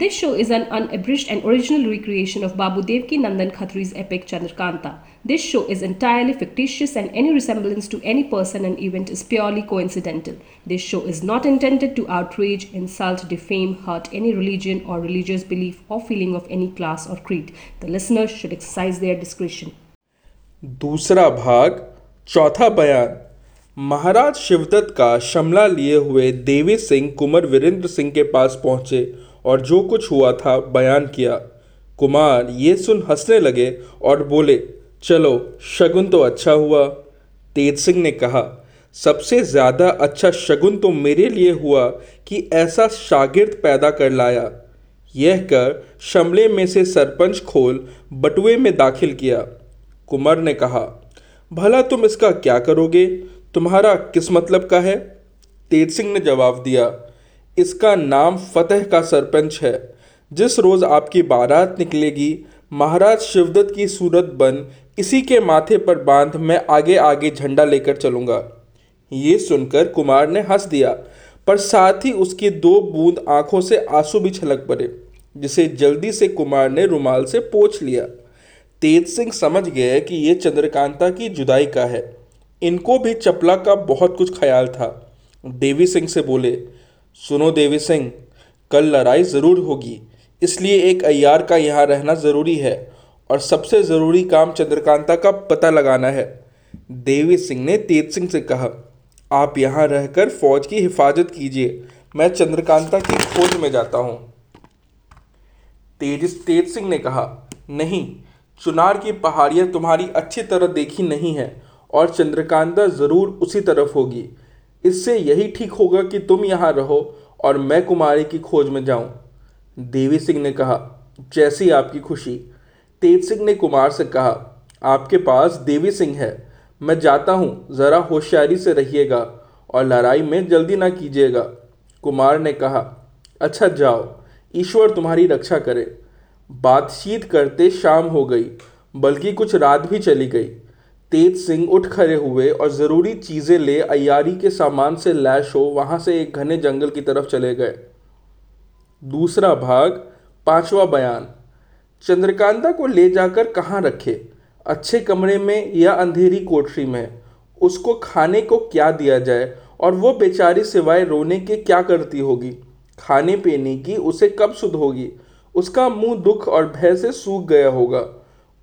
This show is an unabridged and original recreation of Babu Devki Nandan Khatri's epic Chandrakanta. This show is entirely fictitious and any resemblance to any person and event is purely coincidental. This show is not intended to outrage, insult, defame, hurt any religion or religious belief or feeling of any class or creed. The listeners should exercise their discretion. दूसरा भाग चौथा बयान महाराज शिवदत्त का शमला लिए हुए देवी सिंह कुंवर वीरेंद्र सिंह के पास पहुँचे और जो कुछ हुआ था, बयान किया। कुमार ये सुन हंसने लगे और बोले, चलो, शगुन तो अच्छा हुआ। तेज सिंह ने कहा, सबसे ज़्यादा अच्छा शगुन तो मेरे लिए हुआ कि ऐसा शागिर्द पैदा कर लाया। यह कर शमले में से सरपंच खोल बटुए में दाखिल किया। कुमार ने कहा, भला तुम इसका क्या करोगे? तुम्हारा किस मतलब का है? तेज सिंह ने जवाब दिया इसका नाम फतेह का सरपंच है। जिस रोज़ आपकी बारात निकलेगी, महाराज शिवदत्त की सूरत बन, इसी के माथे पर बाँध मैं आगे आगे झंडा लेकर चलूँगा। ये सुनकर कुमार ने हंस दिया, पर साथ ही उसकी दो बूंद आँखों से आँसू भी छलक पड़े, जिसे जल्दी से कुमार ने रुमाल से पोछ लिया। तेज सिंह समझ गए कि ये चंद्रकांता की जुदाई का है। इनको भी चपला का बहुत कुछ ख्याल था। देवी सिंह से बोले सुनो देवी सिंह, कल लड़ाई ज़रूर होगी, इसलिए एक अय्यार का यहाँ रहना ज़रूरी है और सबसे ज़रूरी काम चंद्रकांता का पता लगाना है। देवी सिंह ने तेज सिंह से कहा, आप यहाँ रहकर फौज की हिफाजत कीजिए, मैं चंद्रकांता की खोज में जाता हूँ। तेज तेज सिंह ने कहा, नहीं, चुनार की पहाड़ियाँ तुम्हारी अच्छी तरह देखी नहीं है और चंद्रकांता ज़रूर उसी तरफ़ होगी। इससे यही ठीक होगा कि तुम यहाँ रहो और मैं कुमारी की खोज में जाऊँ। देवी सिंह ने कहा, जैसी आपकी खुशी। तेज सिंह ने कुमार से कहा, आपके पास देवी सिंह है। मैं जाता हूँ, ज़रा होशियारी से रहिएगा और लड़ाई में जल्दी ना कीजिएगा। कुमार ने कहा अच्छा जाओ। ईश्वर तुम्हारी रक्षा करे। बातचीत करते शाम हो गई, बल्कि कुछ रात भी चली गई। तेज सिंह उठ खड़े हुए और ज़रूरी चीज़ें ले अयारी के सामान से लैश हो, वहाँ से एक घने जंगल की तरफ़ चले गए। दूसरा भाग, पांचवा बयान। चंद्रकांता को ले जाकर कहाँ रखे? अच्छे कमरे में या अंधेरी कोठरी में? उसको खाने को क्या दिया जाए? और वो बेचारी सिवाय रोने के क्या करती होगी? खाने पीने की उसे कब सुध होगी? उसका मुँह दुख और भय से सूख गया होगा।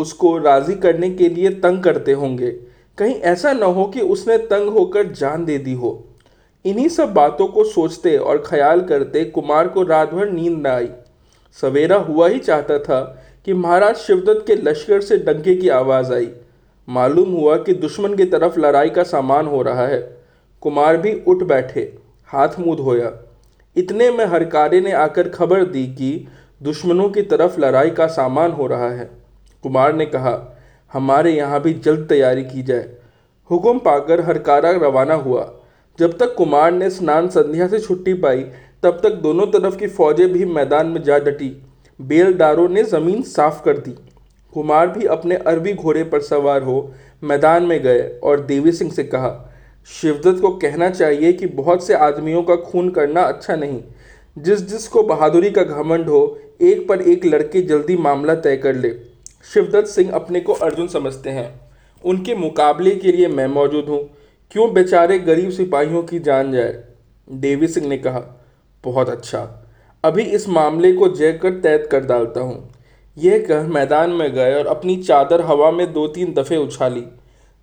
उसको राज़ी करने के लिए तंग करते होंगे। कहीं ऐसा न हो कि उसने तंग होकर जान दे दी हो। इन्हीं सब बातों को सोचते और ख्याल करते कुमार को रात भर नींद न आई। सवेरा हुआ ही चाहता था कि महाराज शिवदत्त के लश्कर से डंके की आवाज़ आई। मालूम हुआ कि दुश्मन की तरफ़ लड़ाई का सामान हो रहा है। कुमार भी उठ बैठे, हाथ मुँह धोया। इतने में हरकारे ने आकर खबर दी कि दुश्मनों की तरफ़ लड़ाई का सामान हो रहा है। कुमार ने कहा, हमारे यहाँ भी जल्द तैयारी की जाए। हुक्म पाकर हरकारा रवाना हुआ। जब तक कुमार ने स्नान संध्या से छुट्टी पाई, तब तक दोनों तरफ़ की फौजें भी मैदान में जा डटी। बेलदारों ने ज़मीन साफ़ कर दी। कुमार भी अपने अरबी घोड़े पर सवार हो मैदान में गए और देवी सिंह से कहा, शिवदत्त को कहना चाहिए कि बहुत से आदमियों का खून करना अच्छा नहीं। जिस जिस को बहादुरी का घमंड हो, एक पर एक लड़के जल्दी मामला तय कर ले। शिवदत्त सिंह अपने को अर्जुन समझते हैं। उनके मुकाबले के लिए मैं मौजूद हूँ। क्यों बेचारे गरीब सिपाहियों की जान जाए? देवी सिंह ने कहा, बहुत अच्छा। अभी इस मामले को जय कर तैद कर डालता हूँ। यह कह मैदान में गए और अपनी चादर हवा में दो तीन दफ़े उछाली।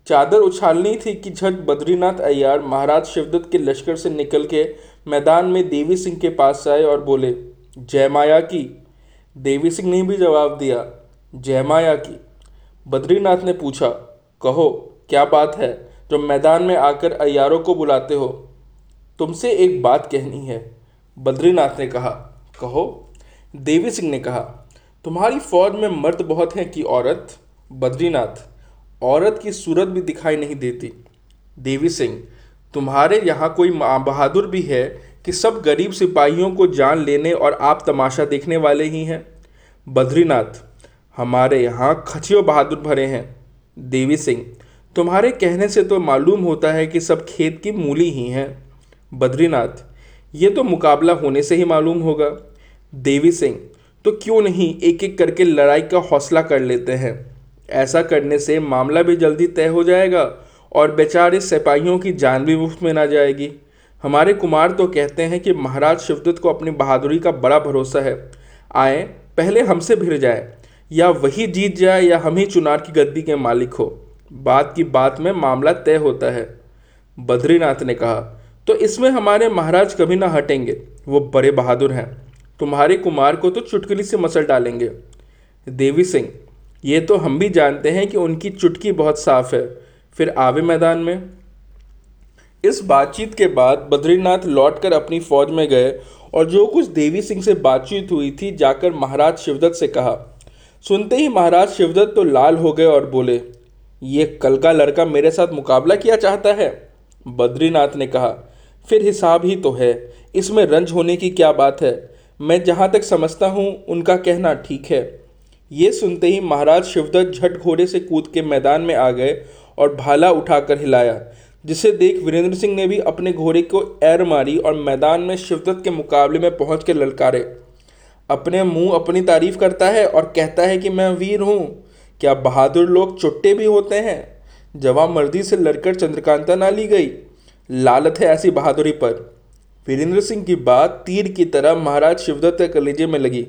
चादर उछालनी थी कि झट बद्रीनाथ अय्यार महाराज शिवदत्त के लश्कर से निकल के मैदान में देवी सिंह के पास आए और बोले, जय माया की। देवी सिंह ने भी जवाब दिया जय माया की। बद्रीनाथ ने पूछा, कहो, क्या बात है? जो मैदान में आकर अयारों को बुलाते हो, तुमसे एक बात कहनी है। बद्रीनाथ ने कहा, कहो। देवी सिंह ने कहा, तुम्हारी फौज में मर्द बहुत हैं कि औरत? बद्रीनाथ, औरत की सूरत भी दिखाई नहीं देती। देवी सिंह, तुम्हारे यहाँ कोई बहादुर भी है कि सब गरीब सिपाहियों को जान लेने और आप तमाशा देखने वाले ही हैं? बद्रीनाथ हमारे यहाँ खचियो बहादुर भरे हैं। देवी सिंह, तुम्हारे कहने से तो मालूम होता है कि सब खेत की मूली ही हैं। बद्रीनाथ, ये तो मुकाबला होने से ही मालूम होगा। देवी सिंह तो क्यों नहीं एक एक करके लड़ाई का हौसला कर लेते हैं? ऐसा करने से मामला भी जल्दी तय हो जाएगा और बेचारे सिपाहियों की जान भी मुफ़्त में ना जाएगी। हमारे कुमार तो कहते हैं कि महाराज शिवदत्त को अपनी बहादुरी का बड़ा भरोसा है। आए, पहले हमसे भिड़ जाए। या वही जीत जाए या हम ही चुनार की गद्दी के मालिक हो। बात की बात में मामला तय होता है, बद्रीनाथ ने कहा। तो इसमें हमारे महाराज कभी ना हटेंगे, वो बड़े बहादुर हैं। तुम्हारे कुमार को तो चुटकुली से मसल डालेंगे। देवी सिंह, ये तो हम भी जानते हैं कि उनकी चुटकी बहुत साफ़ है। फिर आवे मैदान में। इस बातचीत के बाद बद्रीनाथ लौटकर अपनी फौज में गए और जो कुछ देवी सिंह से बातचीत हुई थी, जाकर महाराज शिवदत्त से कहा सुनते ही महाराज शिवदत्त तो लाल हो गए और बोले, ये कल का लड़का मेरे साथ मुकाबला किया चाहता है? बद्रीनाथ ने कहा, फिर हिसाब ही तो है। इसमें रंज होने की क्या बात है? मैं जहाँ तक समझता हूँ, उनका कहना ठीक है। ये सुनते ही महाराज शिवदत्त झट घोड़े से कूद के मैदान में आ गए और भाला उठाकर हिलाया, जिसे देख वीरेंद्र सिंह ने भी अपने घोड़े को एर मारी और मैदान में शिवदत्त के मुकाबले में पहुँच के ललकारे। अपने मुँह अपनी तारीफ़ करता है और कहता है कि मैं वीर हूँ। क्या बहादुर लोग चुट्टे भी होते हैं? जवाब मर्दी से लड़कर चंद्रकांता ना ली गई। लालत है ऐसी बहादुरी पर। वीरेंद्र सिंह की बात तीर की तरह महाराज शिवदत्त कलेजे में लगी।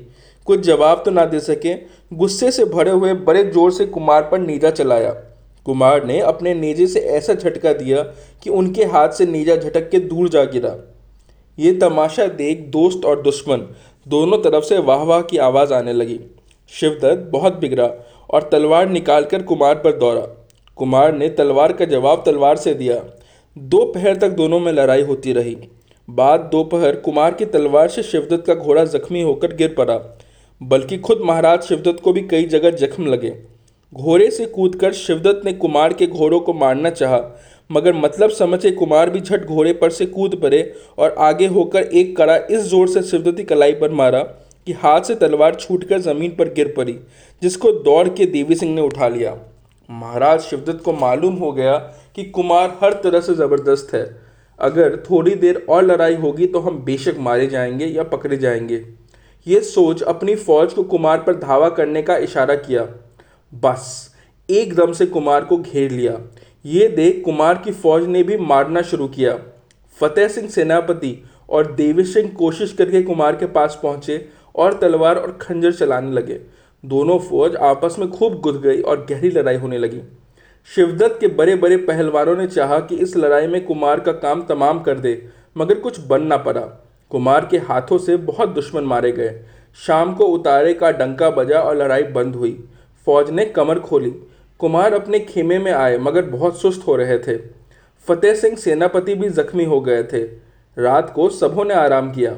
कुछ जवाब तो ना दे सके। गुस्से से भरे हुए बड़े ज़ोर से कुमार पर नीजा चलाया। कुमार ने अपने नेजे से ऐसा झटका दिया कि उनके हाथ से नीजा झटक के दूर जा गिरा। ये तमाशा देख दोस्त और दुश्मन दोनों तरफ़ से वाह वाह की आवाज़ आने लगी। शिवदत्त बहुत बिगड़ा और तलवार निकालकर कुमार पर दौड़ा। कुमार ने तलवार का जवाब तलवार से दिया। दोपहर तक दोनों में लड़ाई होती रही। बाद दोपहर कुमार की तलवार से शिवदत्त का घोड़ा जख्मी होकर गिर पड़ा, बल्कि खुद महाराज शिवदत्त को भी कई जगह जख्म लगे। घोड़े से कूदकर शिवदत्त ने कुमार के घोड़ों को मारना चाहा मगर मतलब समझे कुमार भी झट घोड़े पर से कूद पड़े और आगे होकर एक कड़ा इस ज़ोर से शिवदत्त कलाई पर मारा कि हाथ से तलवार छूटकर ज़मीन पर गिर पड़ी, जिसको दौड़ के देवी सिंह ने उठा लिया। महाराज शिवदत्त को मालूम हो गया कि कुमार हर तरह से ज़बरदस्त है। अगर थोड़ी देर और लड़ाई होगी तो हम बेशक मारे जाएँगे या पकड़े जाएँगे। ये सोच अपनी फौज को कुमार पर धावा करने का इशारा किया। बस, एकदम से कुमार को घेर लिया। ये देख कुमार की फौज ने भी मारना शुरू किया। फतेह सिंह सेनापति और देवी सिंह कोशिश करके कुमार के पास पहुँचे और तलवार और खंजर चलाने लगे। दोनों फौज आपस में खूब गुद गई और गहरी लड़ाई होने लगी। शिवदत्त के बड़े बड़े पहलवानों ने चाहा कि इस लड़ाई में कुमार का काम तमाम कर दे, मगर कुछ बन ना पड़ा। कुमार के हाथों से बहुत दुश्मन मारे गए। शाम को उतारे का डंका बजा और लड़ाई बंद हुई। फौज ने कमर खोली। कुमार अपने खेमे में आए, मगर बहुत सुस्त हो रहे थे। फतेह सिंह सेनापति भी जख्मी हो गए थे। रात को सबों ने आराम किया।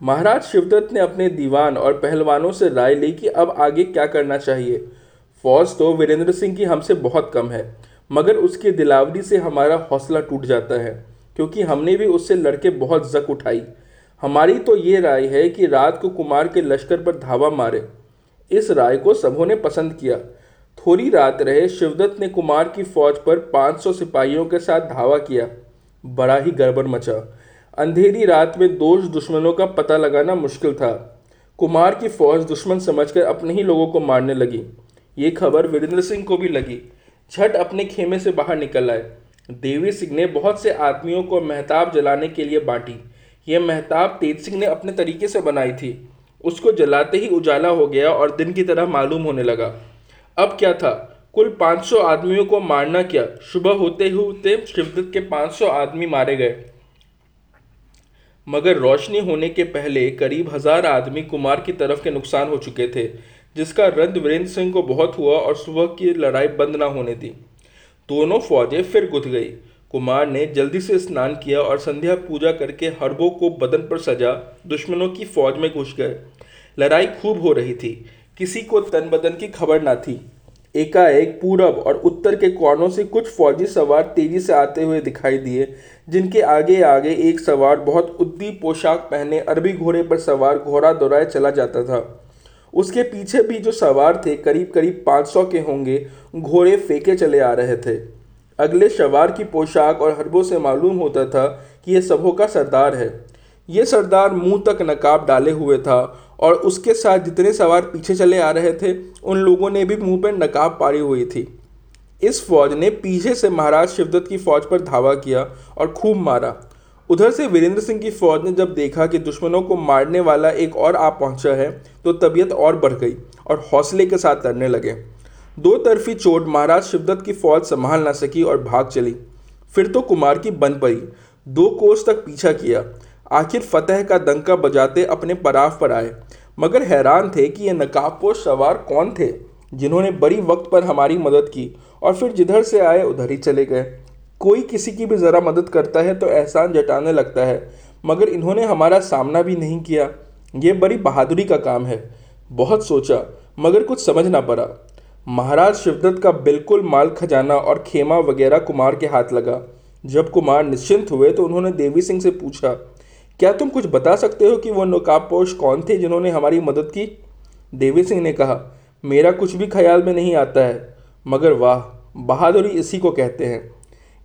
महाराज शिवदत्त ने अपने दीवान और पहलवानों से राय ली कि अब आगे क्या करना चाहिए। फौज तो वीरेंद्र सिंह की हमसे बहुत कम है, मगर उसकी दिलावरी से हमारा हौसला टूट जाता है, क्योंकि हमने भी उससे लड़के बहुत जक उठाई। हमारी तो ये राय है कि रात को कुमार के लश्कर पर धावा मारे। इस राय को सबों ने पसंद किया। थोड़ी रात रहे शिवदत्त ने कुमार की फौज पर 500 सिपाहियों के साथ धावा किया। बड़ा ही गड़बड़ मचा। अंधेरी रात में दोष दुश्मनों का पता लगाना मुश्किल था। कुमार की फौज दुश्मन समझकर अपने ही लोगों को मारने लगी। ये खबर वीरेंद्र सिंह को भी लगी। झट अपने खेमे से बाहर निकल आए। देवी सिंह ने बहुत से आदमियों को महताब जलाने के लिए बांटी। यह महताब तेज सिंह ने अपने तरीके से बनाई थी। उसको जलाते ही उजाला हो गया और दिन की तरह मालूम होने लगा। अब क्या था? कुल 500 आदमियों को मारना क्या? सुबह होते होते शिवदत्त के 500 आदमी मारे गए। मगर रोशनी होने के पहले करीब हज़ार आदमी कुमार की तरफ़ के नुकसान हो चुके थे, जिसका रंद वीरेंद्र सिंह को बहुत हुआ और सुबह की लड़ाई बंद ना होने दी। दोनों फौजें फिर गुथ गई। कुमार ने जल्दी से स्नान किया और संध्या पूजा करके हरबों को बदन पर सजा, दुश्मनों की फौज में घुस गए। लड़ाई खूब हो रही थी। किसी को तन बदन की खबर ना थी। एकाएक पूरब और उत्तर के कोनों से कुछ फौजी सवार तेज़ी से आते हुए दिखाई दिए, जिनके आगे आगे एक सवार बहुत उद्दी पोशाक पहने अरबी घोड़े पर सवार घोड़ा दौड़ाए चला जाता था। उसके पीछे भी जो सवार थे करीब करीब 500 के होंगे, घोड़े फेंके चले आ रहे थे। अगले सवार की पोशाक और हरबों से मालूम होता था कि यह सबों का सरदार है। ये सरदार मुँह तक नकाब डाले हुए था और उसके साथ जितने सवार पीछे चले आ रहे थे, उन लोगों ने भी मुँह पर नकाब पाड़ी हुई थी। इस फौज ने पीछे से महाराज शिवदत्त की फौज पर धावा किया और खूब मारा। उधर से वीरेंद्र सिंह की फौज ने जब देखा कि दुश्मनों को मारने वाला एक और आ पहुँचा है तो तबीयत और बढ़ गई और हौसले के साथ लड़ने लगे। दो तरफी चोट महाराज शिवदत्त की फौज संभाल ना सकी और भाग चली। फिर तो कुमार की बन पड़ी। दो कोस तक पीछा किया। आखिर फतेह का दंका बजाते अपने पराव पर आए। मगर हैरान थे कि ये नकाबपोश सवार कौन थे, जिन्होंने बड़ी वक्त पर हमारी मदद की और फिर जिधर से आए, उधर ही चले गए। कोई किसी की भी ज़रा मदद करता है तो एहसान जटाने लगता है, मगर इन्होंने हमारा सामना भी नहीं किया। ये बड़ी बहादुरी का काम है। बहुत सोचा, मगर कुछ समझ ना पड़ा। महाराज शिवदत्त का बिल्कुल माल खजाना और खेमा वगैरह कुमार के हाथ लगा। जब कुमार निश्चिंत हुए तो उन्होंने देवी सिंह से पूछा क्या तुम कुछ बता सकते हो कि वो नकाबपोश कौन थे जिन्होंने हमारी मदद की? देवी सिंह ने कहा, मेरा कुछ भी ख्याल में नहीं आता है, मगर वाह, बहादुरी इसी को कहते हैं।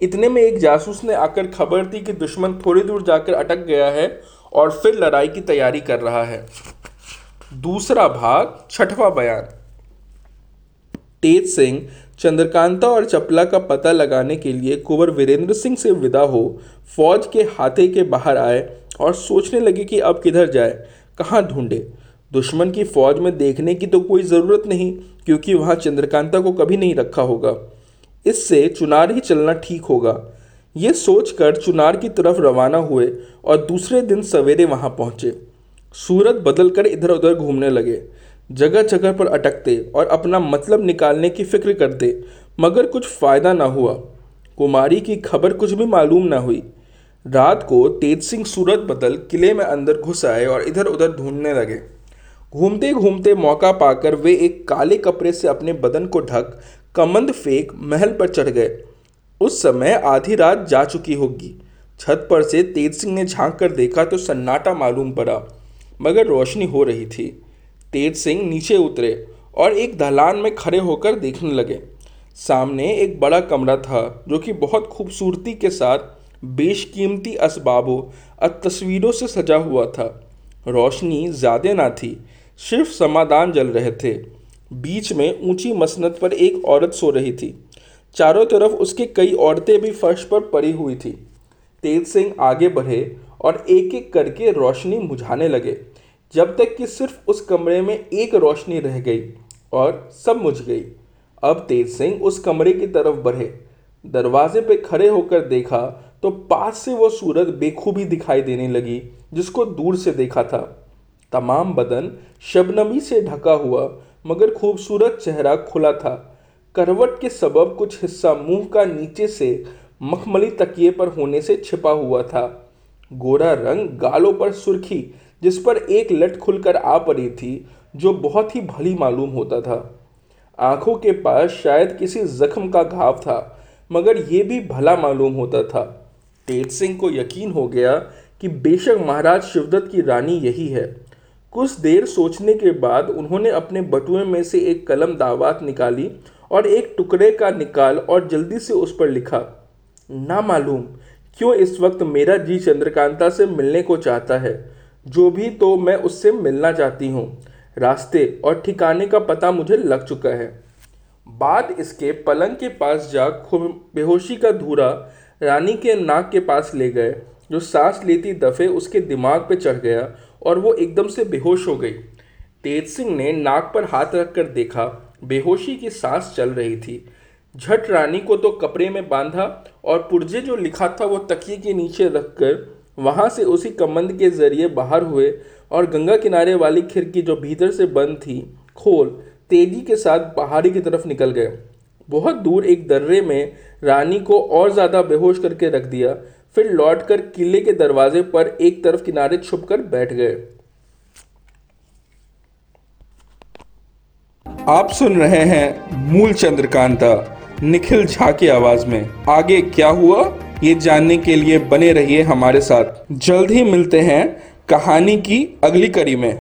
इतने में एक जासूस ने आकर खबर दी कि दुश्मन थोड़ी दूर जाकर अटक गया है और फिर लड़ाई की तैयारी कर रहा है। दूसरा भाग, छठवां बयान। तेज सिंह चंद्रकांता और चपला का पता लगाने के लिए कुंवर वीरेंद्र सिंह से विदा हो, फौज के हाथे के बाहर आए और सोचने लगे कि अब किधर जाए, कहाँ ढूंढे। दुश्मन की फौज में देखने की तो कोई ज़रूरत नहीं, क्योंकि वहाँ चंद्रकांता को कभी नहीं रखा होगा। इससे चुनार ही चलना ठीक होगा। ये सोचकर चुनार की तरफ़ रवाना हुए और दूसरे दिन सवेरे वहाँ पहुँचे। सूरत बदलकर इधर उधर घूमने लगे। जगह जगह पर अटकते और अपना मतलब निकालने की फ़िक्र करते, मगर कुछ फ़ायदा ना हुआ। कुमारी की खबर कुछ भी मालूम ना हुई। रात को तेज सिंह सूरत बदल किले में अंदर घुस आए और इधर उधर ढूँढने लगे। घूमते घूमते मौका पाकर वे एक काले कपड़े से अपने बदन को ढक, कमंद फेंक महल पर चढ़ गए। उस समय आधी रात जा चुकी होगी। छत पर से तेज सिंह ने झाँक कर देखा तो सन्नाटा मालूम पड़ा, मगर रोशनी हो रही थी। तेज सिंह नीचे उतरे और एक दलान में खड़े होकर देखने लगे। सामने एक बड़ा कमरा था, जो कि बहुत खूबसूरती के साथ बेशकीमती असबाबों और तस्वीरों से सजा हुआ था। रोशनी ज़्यादा ना थी, सिर्फ़ समाधान जल रहे थे। बीच में ऊँची मसनत पर एक औरत सो रही थी। चारों तरफ़ उसके कई औरतें भी फर्श पर पड़ी हुई थी। तेज सिंह आगे बढ़े और एक एक करके रोशनी बुझाने लगे। जब तक कि सिर्फ़ उस कमरे में एक रोशनी रह गई और सब मुझ गई। अब तेज सिंह उस कमरे की तरफ़ बढ़े। दरवाजे पे खड़े होकर देखा तो पास से वो सूरत बेखूबी दिखाई देने लगी, जिसको दूर से देखा था। तमाम बदन शबनमी से ढका हुआ, मगर खूबसूरत चेहरा खुला था। करवट के सबब कुछ हिस्सा मुँह का नीचे से मखमली तकिए पर होने से छिपा हुआ था। गोरा रंग गालों पर सुर्खी जिस पर एक लट खुलकर आ पड़ी थी, जो बहुत ही भली मालूम होता था। आँखों के पास शायद किसी जख्म का घाव था, मगर यह भी भला मालूम होता था। तेज सिंह को यकीन हो गया कि बेशक महाराज शिवदत्त की रानी यही है। कुछ देर सोचने के बाद उन्होंने अपने बटुए में से एक कलम दावात निकाली और एक टुकड़े का निकाल और जल्दी से उस पर लिखा, ना मालूम क्यों इस वक्त मेरा जी चंद्रकांता से मिलने को चाहता है। जो भी तो मैं उससे मिलना चाहती हूँ। रास्ते और ठिकाने का पता मुझे लग चुका है। बाद इसके पलंग के पास जा बेहोशी का धूरा रानी के नाक के पास ले गए, जो सांस लेती दफ़े उसके दिमाग पे चढ़ गया और वो एकदम से बेहोश हो गई। तेज सिंह ने नाक पर हाथ रखकर देखा, बेहोशी की सांस चल रही थी। झट रानी को तो कपड़े में बांधा और पुर्जे जो लिखा था वो तकिए के नीचे रखकर वहाँ से उसी कमंद के ज़रिए बाहर हुए और गंगा किनारे वाली खिड़की जो भीतर से बंद थी, खोल, तेज़ी के साथ पहाड़ी की तरफ़ निकल गए। बहुत दूर एक दर्रे में रानी को और ज़्यादा बेहोश करके रख दिया, फिर लौटकर किले के दरवाजे पर एक तरफ़ किनारे छुपकर बैठ गए। आप सुन रहे हैं मूल चंद्रकांता निखिल झा की आवाज़ में। आगे क्या हुआ? ये जानने के लिए बने रहिए हमारे साथ। जल्द ही मिलते हैं कहानी की अगली कड़ी में।